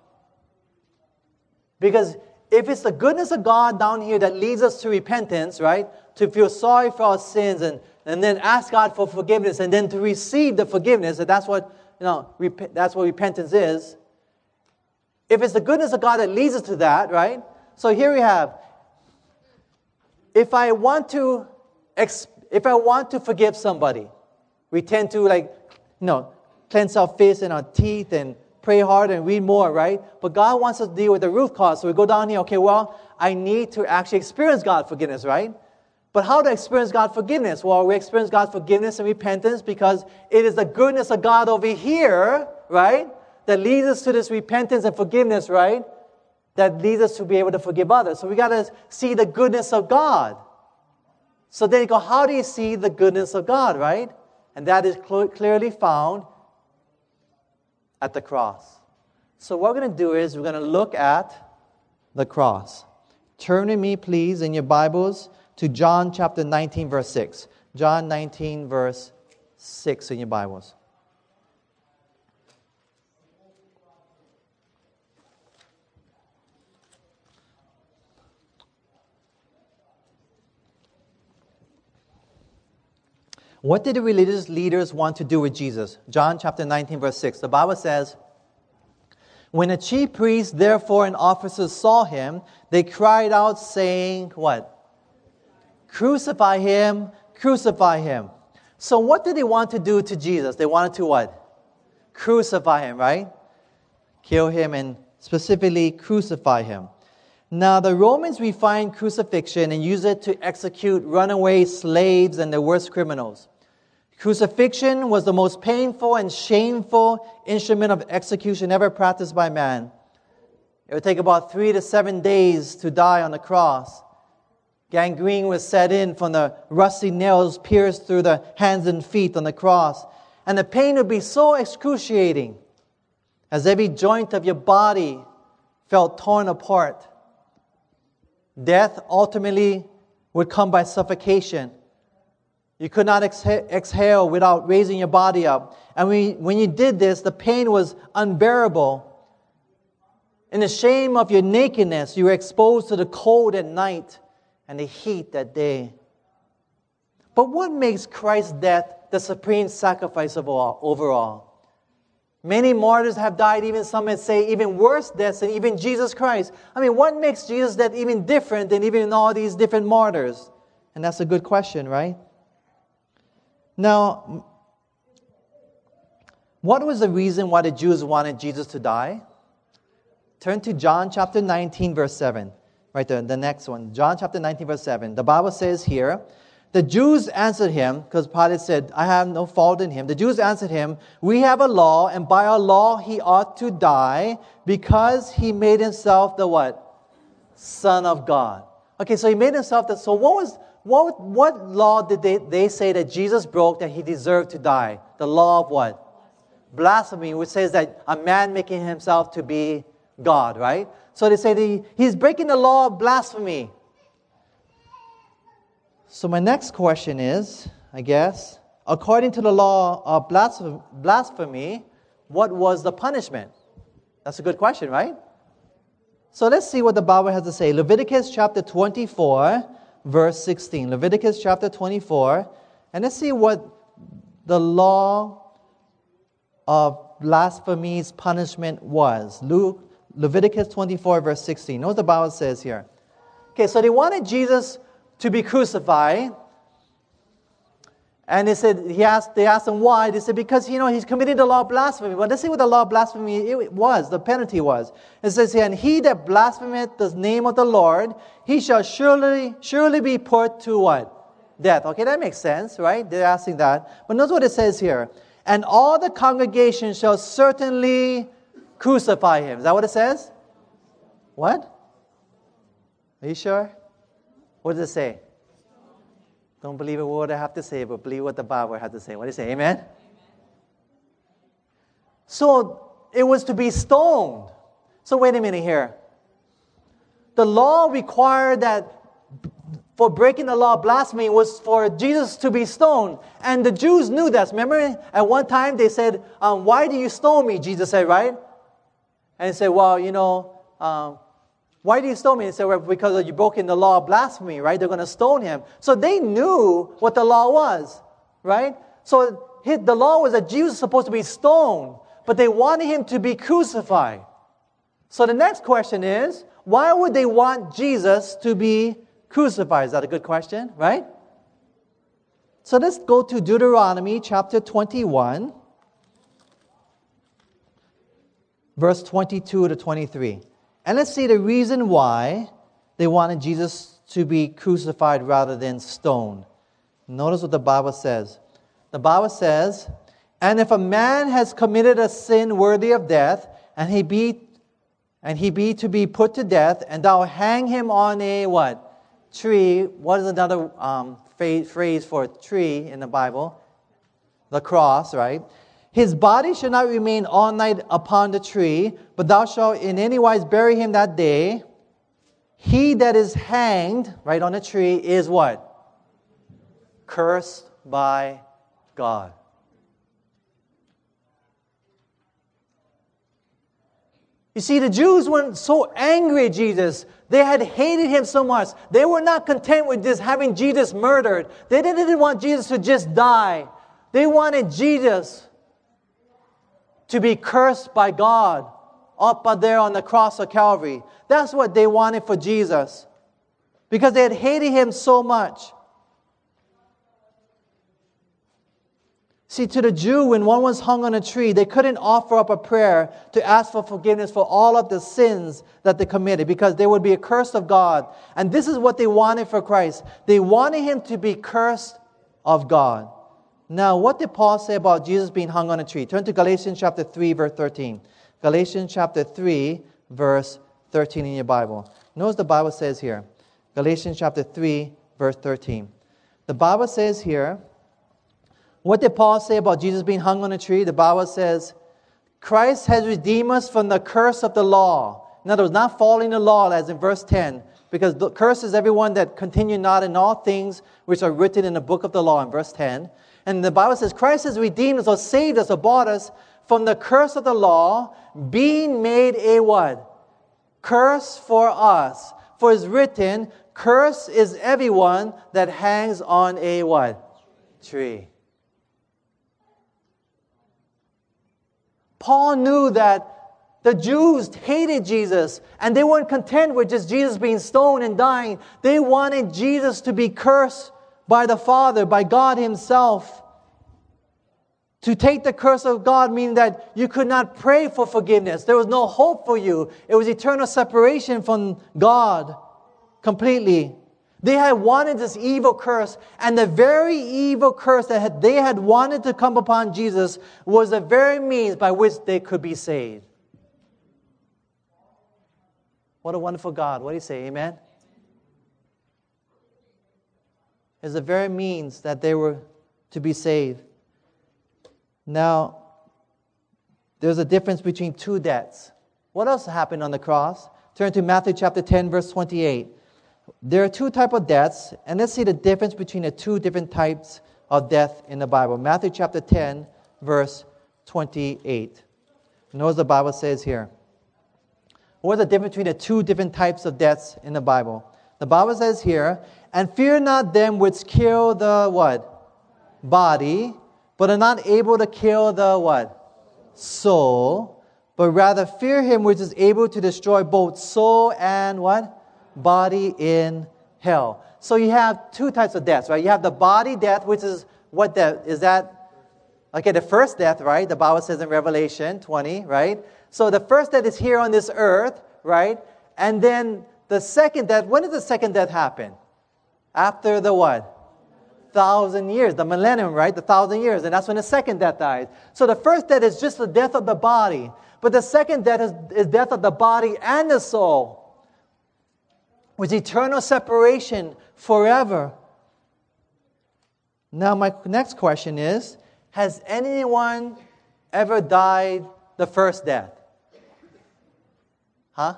Because if it's the goodness of God down here that leads us to repentance, right? To feel sorry for our sins and, and then ask God for forgiveness and then to receive the forgiveness, that's what, you know, rep- that's what repentance is. If it's the goodness of God that leads us to that, right? So here we have if I want to if I want to forgive somebody, we tend to like, you know, cleanse our face and our teeth and pray hard and read more, right? But God wants us to deal with the root cause. So we go down here, okay, well, I need to actually experience God's forgiveness, right? But how to experience God's forgiveness? Well, we experience God's forgiveness and repentance because it is the goodness of God over here, right? That leads us to this repentance and forgiveness, right? That leads us to be able to forgive others. So we got to see the goodness of God. So then you go, how do you see the goodness of God, right? And that is cl- clearly found at the cross. So what we're going to do is we're going to look at the cross. Turn with me, please, in your Bibles to John chapter 19, verse 6. John 19, verse 6 in your Bibles. What did the religious leaders want to do with Jesus? John chapter 19, verse 6. The Bible says, When the chief priests, therefore, and officers saw him, they cried out, saying, What? Crucify him, crucify him. So, what did they want to do to Jesus? They wanted to what? Crucify him, right? Kill him and specifically crucify him. Now, the Romans refined crucifixion and used it to execute runaway slaves and the worst criminals. Crucifixion was the most painful and shameful instrument of execution ever practiced by man. It would take about three to seven days to die on the cross. Gangrene was set in from the rusty nails pierced through the hands and feet on the cross. And the pain would be so excruciating as every joint of your body felt torn apart. Death ultimately would come by suffocation. You could not exhale without raising your body up. And when you did this, the pain was unbearable. In the shame of your nakedness, you were exposed to the cold at night and the heat that day. But what makes Christ's death the supreme sacrifice of all, overall? Many martyrs have died, even some would say even worse deaths than even Jesus Christ. I mean, what makes Jesus' death even different than even all these different martyrs? And that's a good question, right? Now, what was the reason why the Jews wanted Jesus to die? Turn to John chapter 19, verse 7. Right there, the next one. John chapter 19, verse 7. The Bible says here, the Jews answered him, because Pilate said, I have no fault in him. The Jews answered him, We have a law, and by our law he ought to die because he made himself the what? Son of God. Okay, so he made himself the. So what was What, what law did they, they say that Jesus broke that he deserved to die? The law of what? Blasphemy, which says that a man making himself to be God, right? So they say he, he's breaking the law of blasphemy. So, my next question is I guess, according to the law of blasphemy, what was the punishment? That's a good question, right? So let's see what the Bible has to say. Leviticus chapter 24, verse 16. Leviticus chapter 24, and let's see what the law of blasphemy's punishment was. Luke, Leviticus 24, verse 16. Notice the Bible says here. Okay, so they wanted Jesus to be crucified. And they said, he asked, they asked him why. They said, because, you know, he's committed the law of blasphemy. But let's see what the law of blasphemy it was, the penalty was. It says here, and he that blasphemeth the name of the Lord, he shall surely, surely be put to what? Death. Okay, that makes sense, right? They're asking that. But notice what it says here. And all the congregation shall certainly crucify him. Is that what it says? What? Are you sure? What does it say? Don't believe a word I have to say, but believe what the Bible has to say. What do you say? Amen? So it was to be stoned. So wait a minute here. The law required that for breaking the law of blasphemy was for Jesus to be stoned. And the Jews knew this. Remember, at one time they said, um, Why do you stone me? Jesus said, right? And he said, Well, you know, um, why do you stone me? He said, well, because you broke in the law of blasphemy, right? They're going to stone him. So they knew what the law was, right? So the law was that Jesus was supposed to be stoned, but they wanted him to be crucified. So the next question is, why would they want Jesus to be crucified? Is that a good question, right? So let's go to Deuteronomy chapter 21, verse 22 to 23. And let's see the reason why they wanted Jesus to be crucified rather than stoned. Notice what the Bible says. The Bible says, And if a man has committed a sin worthy of death, and he be and he be to be put to death, and thou hang him on a what? Tree. What is another um, phrase for tree in the Bible? The cross, right? His body shall not remain all night upon the tree, but thou shalt in any wise bury him that day. He that is hanged, right on a tree, is what? Cursed by God. You see, the Jews weren't so angry at Jesus. They had hated him so much. They were not content with just having Jesus murdered. They didn't want Jesus to just die. They wanted Jesus to be cursed by God up there on the cross of Calvary. That's what they wanted for Jesus because they had hated him so much. See, to the Jew, when one was hung on a tree, they couldn't offer up a prayer to ask for forgiveness for all of the sins that they committed because they would be a curse of God. And this is what they wanted for Christ. They wanted him to be cursed of God. Now, what did Paul say about Jesus being hung on a tree? Turn to Galatians chapter 3, verse 13. Galatians chapter 3, verse 13 in your Bible. Notice the Bible says here. Galatians chapter 3, verse 13. The Bible says here, what did Paul say about Jesus being hung on a tree? The Bible says, Christ has redeemed us from the curse of the law. In other words, not following the law, as in verse 10, because the curse is everyone that continue not in all things which are written in the book of the law, in verse 10. And the Bible says Christ has redeemed us or saved us or bought us from the curse of the law, being made a what? Curse for us. For it's written, curse is everyone that hangs on a what? Tree. Paul knew that the Jews hated Jesus and they weren't content with just Jesus being stoned and dying. They wanted Jesus to be cursed by the Father, by God Himself. To take the curse of God means that you could not pray for forgiveness. There was no hope for you. It was eternal separation from God completely. They had wanted this evil curse, and the very evil curse that they had wanted to come upon Jesus was the very means by which they could be saved. What a wonderful God. What do you say? Amen? Is the very means that they were to be saved. Now, there's a difference between two debts. What else happened on the cross? Turn to Matthew chapter 10, verse 28. There are two types of deaths, and let's see the difference between the two different types of death in the Bible. Matthew chapter 10, verse 28. Notice the Bible says here. What's the difference between the two different types of deaths in the Bible? The Bible says here, and fear not them which kill the what? Body, but are not able to kill the what? Soul, but rather fear him which is able to destroy both soul and what? Body in hell. So you have two types of deaths, right? You have the body death, which is what death? Is that Okay, the first death, right? The Bible says in Revelation 20, right? So the first death is here on this earth, right? And then the second death, when does the second death happen? After the what? Thousand years, the millennium, right? The thousand years, and that's when the second death dies. So the first death is just the death of the body, but the second death is, is death of the body and the soul, with eternal separation forever. Now, my next question is has anyone ever died the first death? Huh?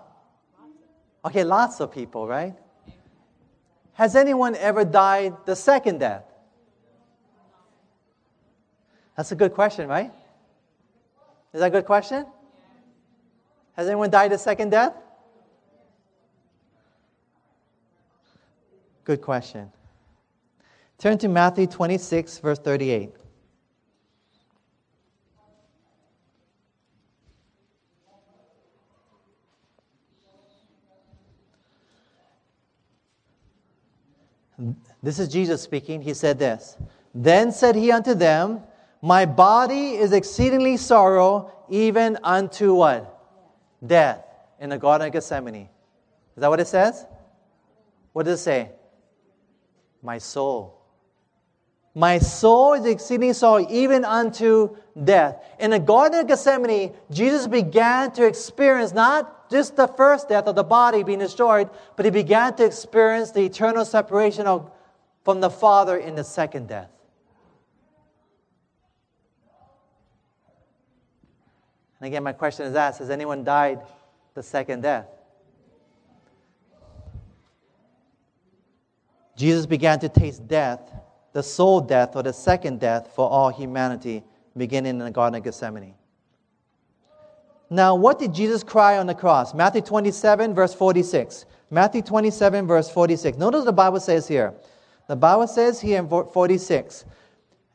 Okay, lots of people, right? Has anyone ever died the second death? That's a good question, right? Is that a good question? Has anyone died the second death? Good question. Turn to Matthew 26, verse 38. This is Jesus speaking. He said this Then said he unto them, My body is exceedingly sorrow, even unto what? Death in the Garden of Gethsemane. Is that what it says? What does it say? My soul. My soul is exceeding sorrow, even unto death. In the Garden of Gethsemane, Jesus began to experience not just the first death of the body being destroyed, but he began to experience the eternal separation of, from the Father in the second death. And again, my question is asked Has anyone died the second death? Jesus began to taste death the soul death or the second death for all humanity, beginning in the Garden of Gethsemane. Now, what did Jesus cry on the cross? Matthew 27, verse 46. Matthew 27, verse 46. Notice the Bible says here. The Bible says here in 46,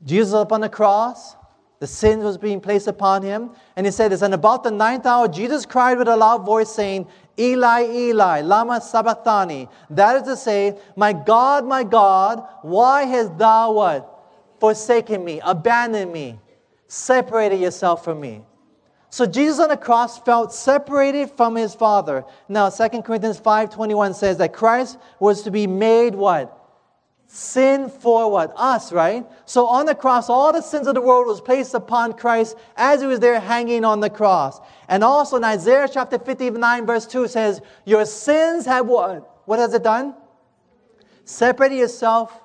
Jesus up on the cross, the sin was being placed upon him, and he said this, and about the ninth hour, Jesus cried with a loud voice, saying, Eli, Eli, Lama Sabachthani. That is to say, My God, my God, why hast thou what? Forsaken me, abandoned me, separated yourself from me. So Jesus on the cross felt separated from his Father. Now, 2 Corinthians 5.21 says that Christ was to be made what? sin for what? Us, right? So on the cross, all the sins of the world was placed upon Christ as he was there hanging on the cross. And also in Isaiah chapter 59, verse 2 says, Your sins have what? What has it done? Separated yourself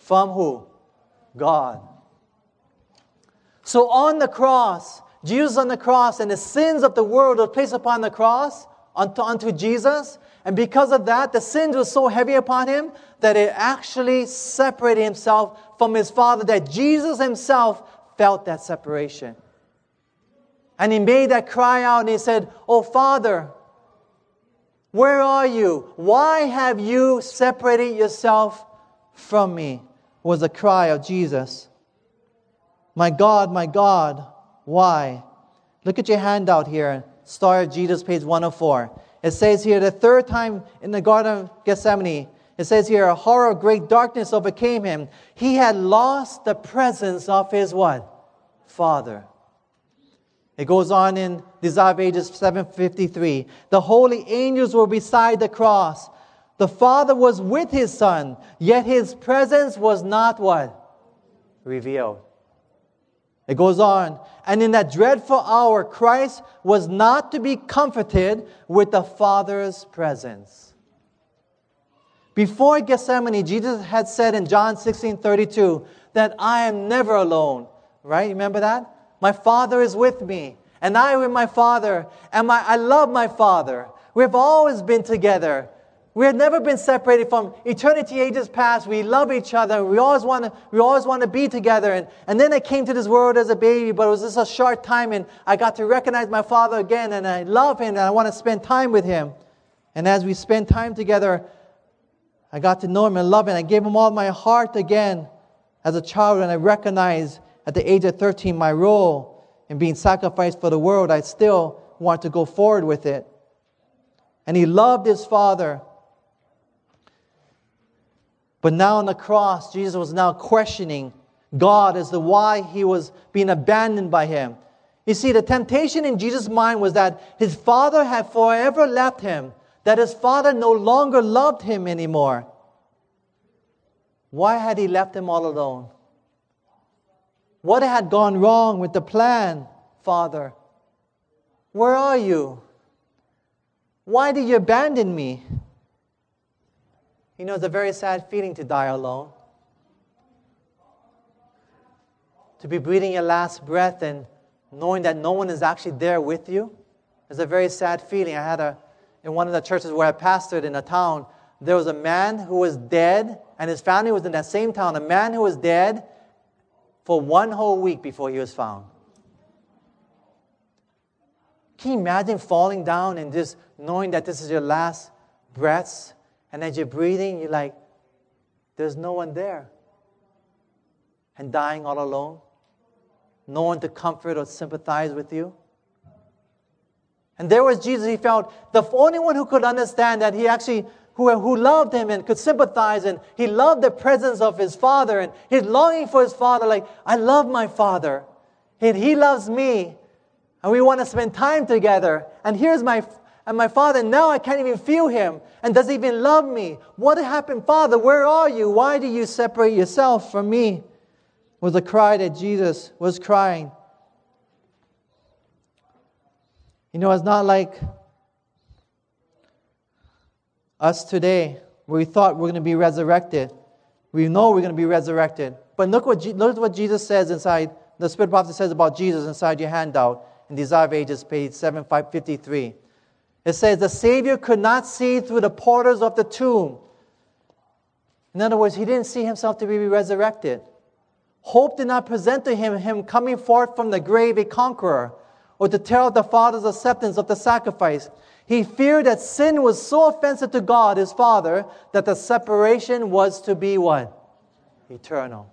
from who? God. So on the cross, Jesus on the cross, and the sins of the world were placed upon the cross unto, unto Jesus. And because of that, the sins were so heavy upon him that it actually separated himself from his Father, that Jesus himself felt that separation. And he made that cry out and he said, Oh, Father, where are you? Why have you separated yourself from me? was the cry of Jesus. My God, my God, why? Look at your handout here, Star of Jesus, page 104. It says here, the third time in the Garden of Gethsemane, it says here, a horror of great darkness overcame him. He had lost the presence of his what? Father. It goes on in Desire of Ages 753. The holy angels were beside the cross. The Father was with his Son, yet his presence was not what? Revealed. It goes on. And in that dreadful hour, Christ was not to be comforted with the Father's presence. Before Gethsemane, Jesus had said in John 16 32 that I am never alone. Right? Remember that? My Father is with me, and I with my Father, and my, I love my Father. We've always been together. We had never been separated from eternity ages past. We love each other. We always want to, we always want to be together. And, and then I came to this world as a baby, but it was just a short time and I got to recognize my father again and I love him and I want to spend time with him. And as we spend time together, I got to know him and love him. I gave him all my heart again as a child and I recognized at the age of 13 my role in being sacrificed for the world. I still want to go forward with it. And he loved his father but now on the cross, Jesus was now questioning God as to why he was being abandoned by him. You see, the temptation in Jesus' mind was that his father had forever left him, that his father no longer loved him anymore. Why had he left him all alone? What had gone wrong with the plan, Father? Where are you? Why did you abandon me? You know, it's a very sad feeling to die alone. To be breathing your last breath and knowing that no one is actually there with you is a very sad feeling. I had a, in one of the churches where I pastored in a town, there was a man who was dead, and his family was in that same town. A man who was dead for one whole week before he was found. Can you imagine falling down and just knowing that this is your last breaths? And as you're breathing, you're like, there's no one there. And dying all alone. No one to comfort or sympathize with you. And there was Jesus. He felt the only one who could understand that he actually, who, who loved him and could sympathize, and he loved the presence of his father, and he's longing for his father, like, I love my father, and he loves me, and we want to spend time together. And here's my and my father, now I can't even feel him. And does he even love me? What happened, Father? Where are you? Why do you separate yourself from me? Was a cry that Jesus was crying. You know, it's not like us today where we thought we're going to be resurrected. We know we're going to be resurrected. But look what, look what Jesus says inside, the Spirit Prophet says about Jesus inside your handout in Desire of Ages, page 7553. It says the Savior could not see through the portals of the tomb. In other words, he didn't see himself to be resurrected. Hope did not present to him him coming forth from the grave a conqueror, or to tell the Father's acceptance of the sacrifice. He feared that sin was so offensive to God, his Father, that the separation was to be what? Eternal.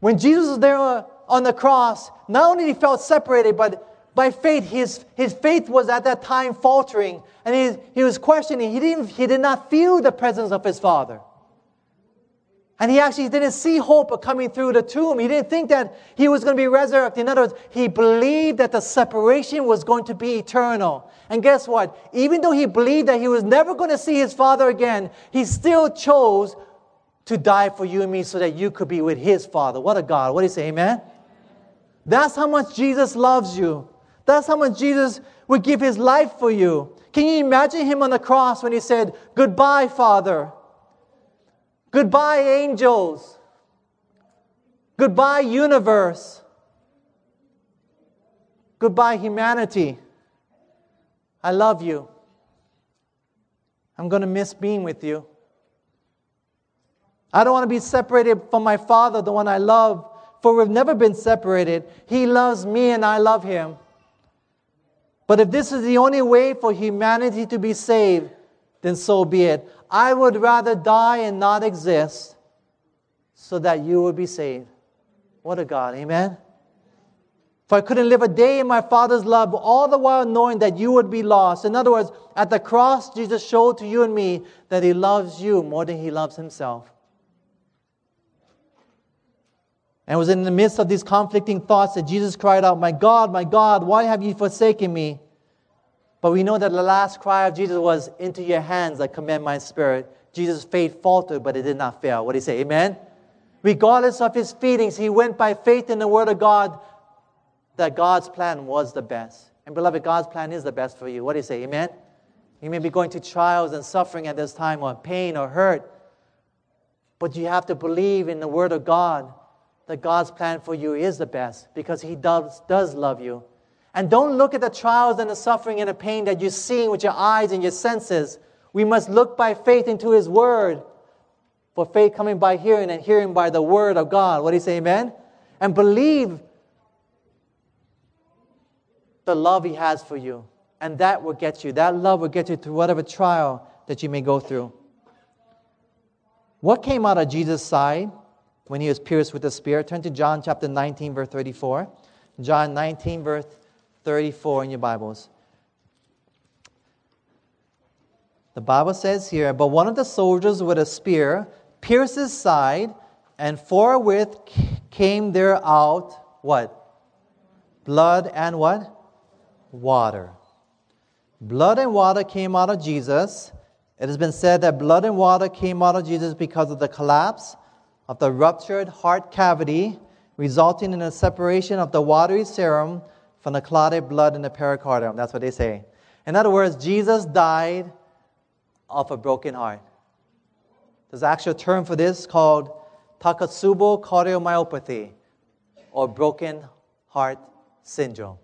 When Jesus was there on the cross, not only did he felt separated, but by faith, his, his faith was at that time faltering and he, he was questioning. He, didn't, he did not feel the presence of his father. And he actually didn't see hope coming through the tomb. He didn't think that he was going to be resurrected. In other words, he believed that the separation was going to be eternal. And guess what? Even though he believed that he was never going to see his father again, he still chose to die for you and me so that you could be with his father. What a God. What do you say? Amen? That's how much Jesus loves you. That's how much Jesus would give his life for you. Can you imagine him on the cross when he said, Goodbye, Father. Goodbye, angels. Goodbye, universe. Goodbye, humanity. I love you. I'm going to miss being with you. I don't want to be separated from my Father, the one I love, for we've never been separated. He loves me and I love him. But if this is the only way for humanity to be saved, then so be it. I would rather die and not exist so that you would be saved. What a God, amen? If I couldn't live a day in my Father's love, all the while knowing that you would be lost. In other words, at the cross, Jesus showed to you and me that He loves you more than He loves Himself. And it was in the midst of these conflicting thoughts that Jesus cried out, My God, my God, why have you forsaken me? But we know that the last cry of Jesus was, Into your hands I commend my spirit. Jesus' faith faltered, but it did not fail. What do you say? Amen? Regardless of his feelings, he went by faith in the Word of God that God's plan was the best. And beloved, God's plan is the best for you. What do you say? Amen? You may be going through trials and suffering at this time, or pain or hurt. But you have to believe in the Word of God that God's plan for you is the best because He does, does love you. And don't look at the trials and the suffering and the pain that you're seeing with your eyes and your senses. We must look by faith into His Word. For faith coming by hearing and hearing by the Word of God. What do you say, amen? And believe the love He has for you. And that will get you. That love will get you through whatever trial that you may go through. What came out of Jesus' side when he was pierced with the spear? Turn to John chapter 19, verse 34. John 19, verse 34 in your Bibles. The Bible says here, but one of the soldiers with a spear pierced his side, and forthwith came there out what? Blood and what? Water. Blood and water came out of Jesus. It has been said that blood and water came out of Jesus because of the collapse of the ruptured heart cavity, resulting in a separation of the watery serum from the clotted blood in the pericardium. That's what they say. In other words, Jesus died of a broken heart. There's an actual term for this called Takotsubo cardiomyopathy or broken heart syndrome.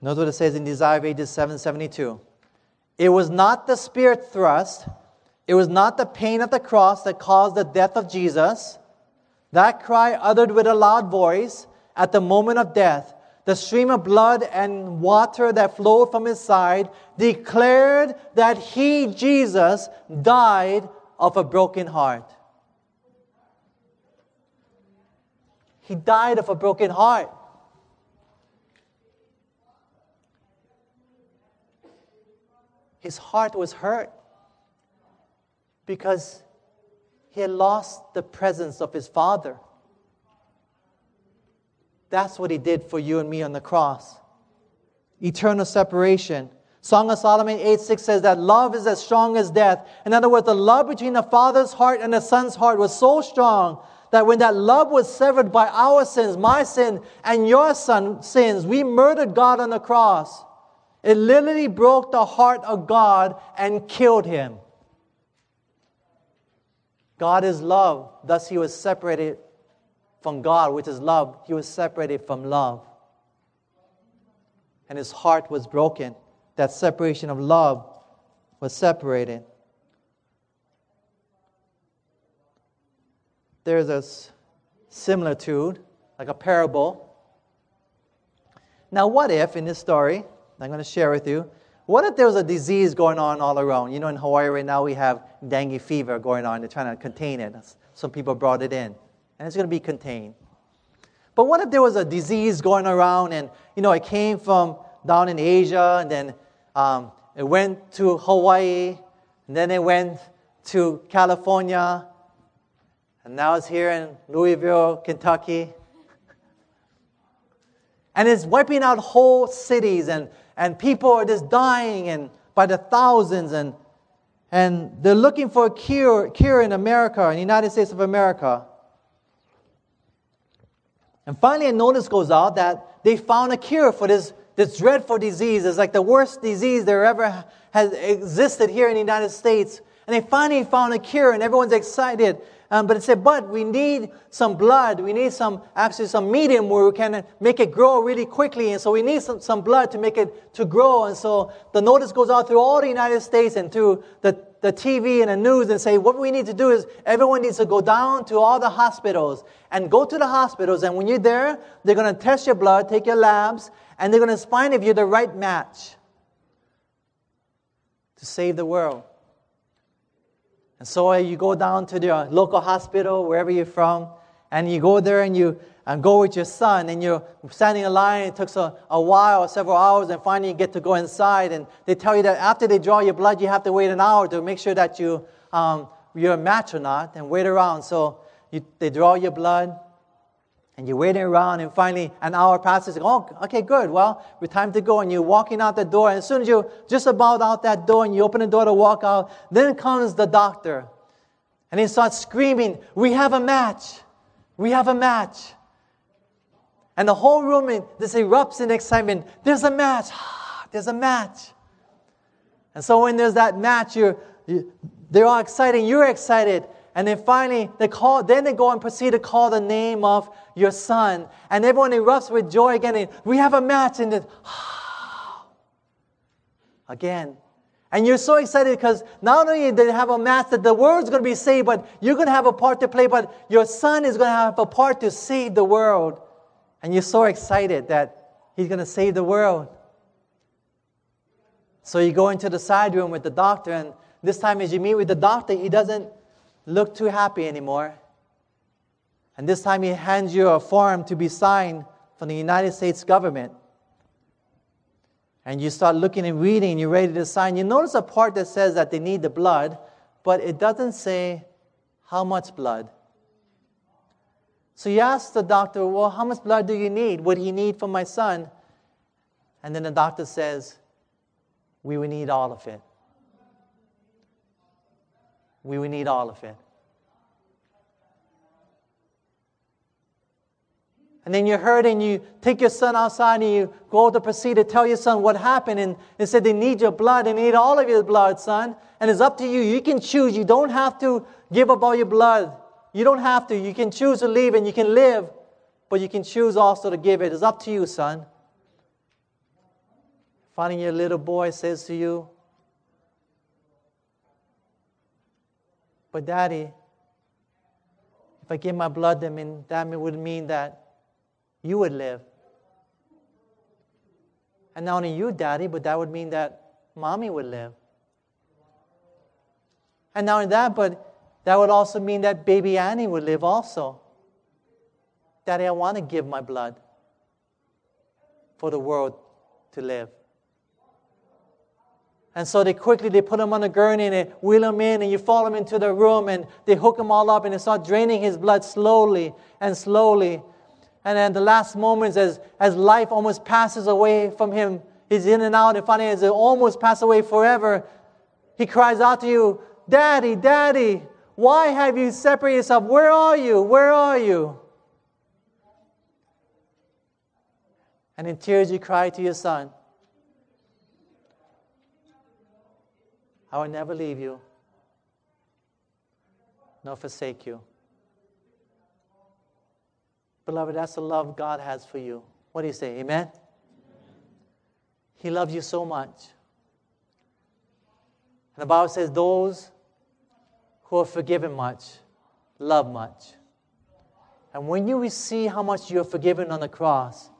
Notice what it says in Desire of Ages 772. It was not the spirit thrust, it was not the pain of the cross that caused the death of Jesus. That cry uttered with a loud voice at the moment of death, the stream of blood and water that flowed from his side declared that he, Jesus, died of a broken heart. He died of a broken heart. His heart was hurt because he had lost the presence of his Father. That's what he did for you and me on the cross. Eternal separation. Song of Solomon 8 6 says that love is as strong as death. In other words, the love between the Father's heart and the Son's heart was so strong that when that love was severed by our sins, my sin and your son's sins, we murdered God on the cross. It literally broke the heart of God and killed him. God is love, thus, he was separated from God, which is love. He was separated from love. And his heart was broken. That separation of love was separated. There's a similitude, like a parable. Now, what if in this story, I'm going to share with you. What if there was a disease going on all around? You know, in Hawaii right now we have dengue fever going on. They're trying to contain it. Some people brought it in, and it's going to be contained. But what if there was a disease going around, and you know, it came from down in Asia, and then um, it went to Hawaii, and then it went to California, and now it's here in Louisville, Kentucky. And it's wiping out whole cities and and people are just dying and by the thousands and and they're looking for a cure, cure in America, in the United States of America. And finally, a notice goes out that they found a cure for this, this dreadful disease. It's like the worst disease there ever has existed here in the United States. And they finally found a cure, and everyone's excited. Um, but it said, but we need some blood. We need some, actually some medium where we can make it grow really quickly. And so we need some, some blood to make it to grow. And so the notice goes out through all the United States and through the, the TV and the news and say, what we need to do is everyone needs to go down to all the hospitals and go to the hospitals. And when you're there, they're going to test your blood, take your labs, and they're going to find if you're the right match to save the world. And so you go down to the local hospital, wherever you're from, and you go there and you and go with your son, and you're standing in line. It takes a, a while, several hours, and finally you get to go inside. And they tell you that after they draw your blood, you have to wait an hour to make sure that you, um, you're a match or not, and wait around. So you, they draw your blood, and you're waiting around, and finally an hour passes. Oh, okay, good. Well, it's time to go. And you're walking out the door, and as soon as you're just about out that door and you open the door to walk out, then comes the doctor. And he starts screaming, We have a match! We have a match! And the whole room this erupts in excitement. There's a match! there's a match. And so when there's that match, you're, you, they're all excited, you're excited. And then finally, they call, then they go and proceed to call the name of your son. And everyone erupts with joy again. And we have a match. And then, again. And you're so excited because not only did they have a match that the world's going to be saved, but you're going to have a part to play, but your son is going to have a part to save the world. And you're so excited that he's going to save the world. So you go into the side room with the doctor, and this time as you meet with the doctor, he doesn't look too happy anymore. And this time he hands you a form to be signed from the United States government and you start looking and reading you're ready to sign, you notice a part that says that they need the blood, but it doesn't say how much blood. So you ask the doctor, Well, how much blood do you need? What do you need for my son? And then the doctor says, We will need all of it. We will need all of it. And then you heard and you take your son outside and you go to proceed to tell your son what happened. And they said they need your blood. They need all of your blood, son. And it's up to you. You can choose. You don't have to give up all your blood. You don't have to. You can choose to leave and you can live. But you can choose also to give it. It's up to you, son. Finding your little boy says to you, But daddy, if I give my blood, then that would mean that you would live. And not only you, Daddy, but that would mean that Mommy would live. And not only that, but that would also mean that baby Annie would live also. Daddy, I want to give my blood for the world to live. And so they quickly they put him on a gurney and they wheel him in and you follow him into the room and they hook him all up and they start draining his blood slowly and slowly and then the last moments, as, as life almost passes away from him, he's in and out, and finally, as it almost passes away forever, he cries out to you, Daddy, Daddy, why have you separated yourself? Where are you? Where are you? And in tears, you cry to your son, I will never leave you nor forsake you. Beloved, that's the love God has for you. What do you say? Amen? He loves you so much. And the Bible says, those who are forgiven much love much. And when you see how much you're forgiven on the cross,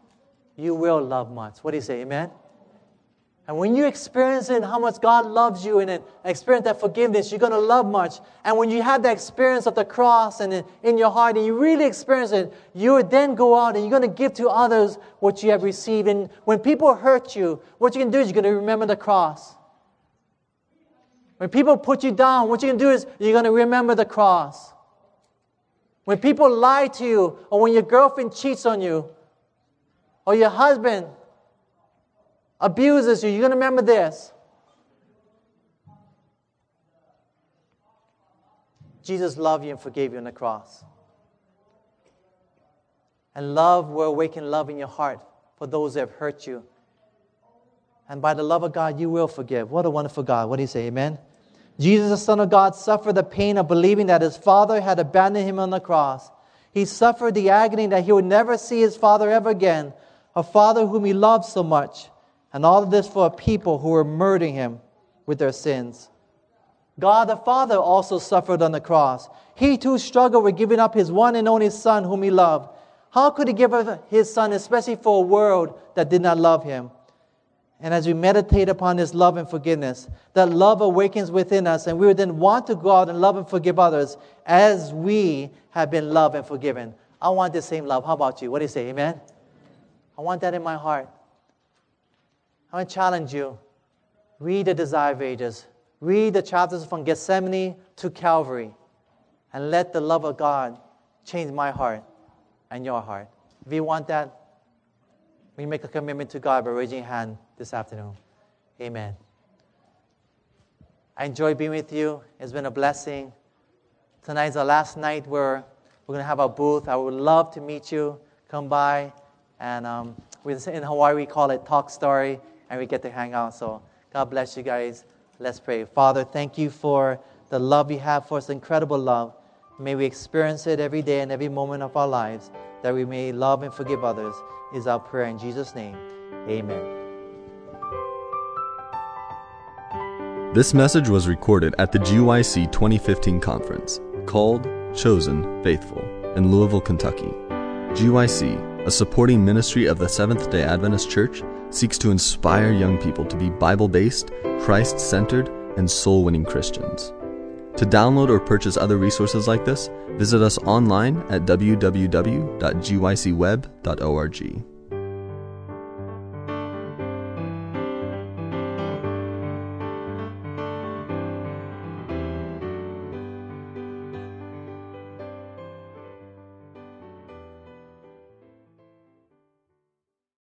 you will love much. What do you say? Amen? And when you experience it, how much God loves you and experience that forgiveness, you're going to love much. And when you have that experience of the cross and in your heart and you really experience it, you would then go out and you're going to give to others what you have received. And when people hurt you, what you can do is you're going to remember the cross. When people put you down, what you can do is you're going to remember the cross. When people lie to you, or when your girlfriend cheats on you, or your husband abuses you, you're going to remember this. Jesus loved you and forgave you on the cross. And love will awaken love in your heart for those that have hurt you. And by the love of God, you will forgive. What a wonderful God. What do you say? Amen? Jesus, the Son of God, suffered the pain of believing that his Father had abandoned him on the cross. He suffered the agony that he would never see his Father ever again, a Father whom he loved so much. And all of this for a people who were murdering him with their sins. God the Father also suffered on the cross. He too struggled with giving up his one and only Son whom he loved. How could he give up his Son, especially for a world that did not love him? And as we meditate upon His love and forgiveness, that love awakens within us, and we would then want to go out and love and forgive others as we have been loved and forgiven. I want the same love. How about you? What do you say? Amen? I want that in my heart. I want to challenge you. Read the Desire of Ages. Read the chapters from Gethsemane to Calvary. And let the love of God change my heart and your heart. If you want that, we make a commitment to God by raising your hand this afternoon. Amen. I enjoy being with you. It's been a blessing. Tonight's the last night where we're going to have a booth. I would love to meet you. Come by. And um, in Hawaii, we call it Talk Story and we get to hang out. So God bless you guys. Let's pray. Father, thank you for the love you have for us, incredible love. May we experience it every day and every moment of our lives, that we may love and forgive others, is our prayer in Jesus' name. Amen. This message was recorded at the GYC 2015 conference called Chosen Faithful in Louisville, Kentucky. GYC, a supporting ministry of the Seventh day Adventist Church, seeks to inspire young people to be Bible based, Christ centered, and soul winning Christians. To download or purchase other resources like this, visit us online at www.gycweb.org.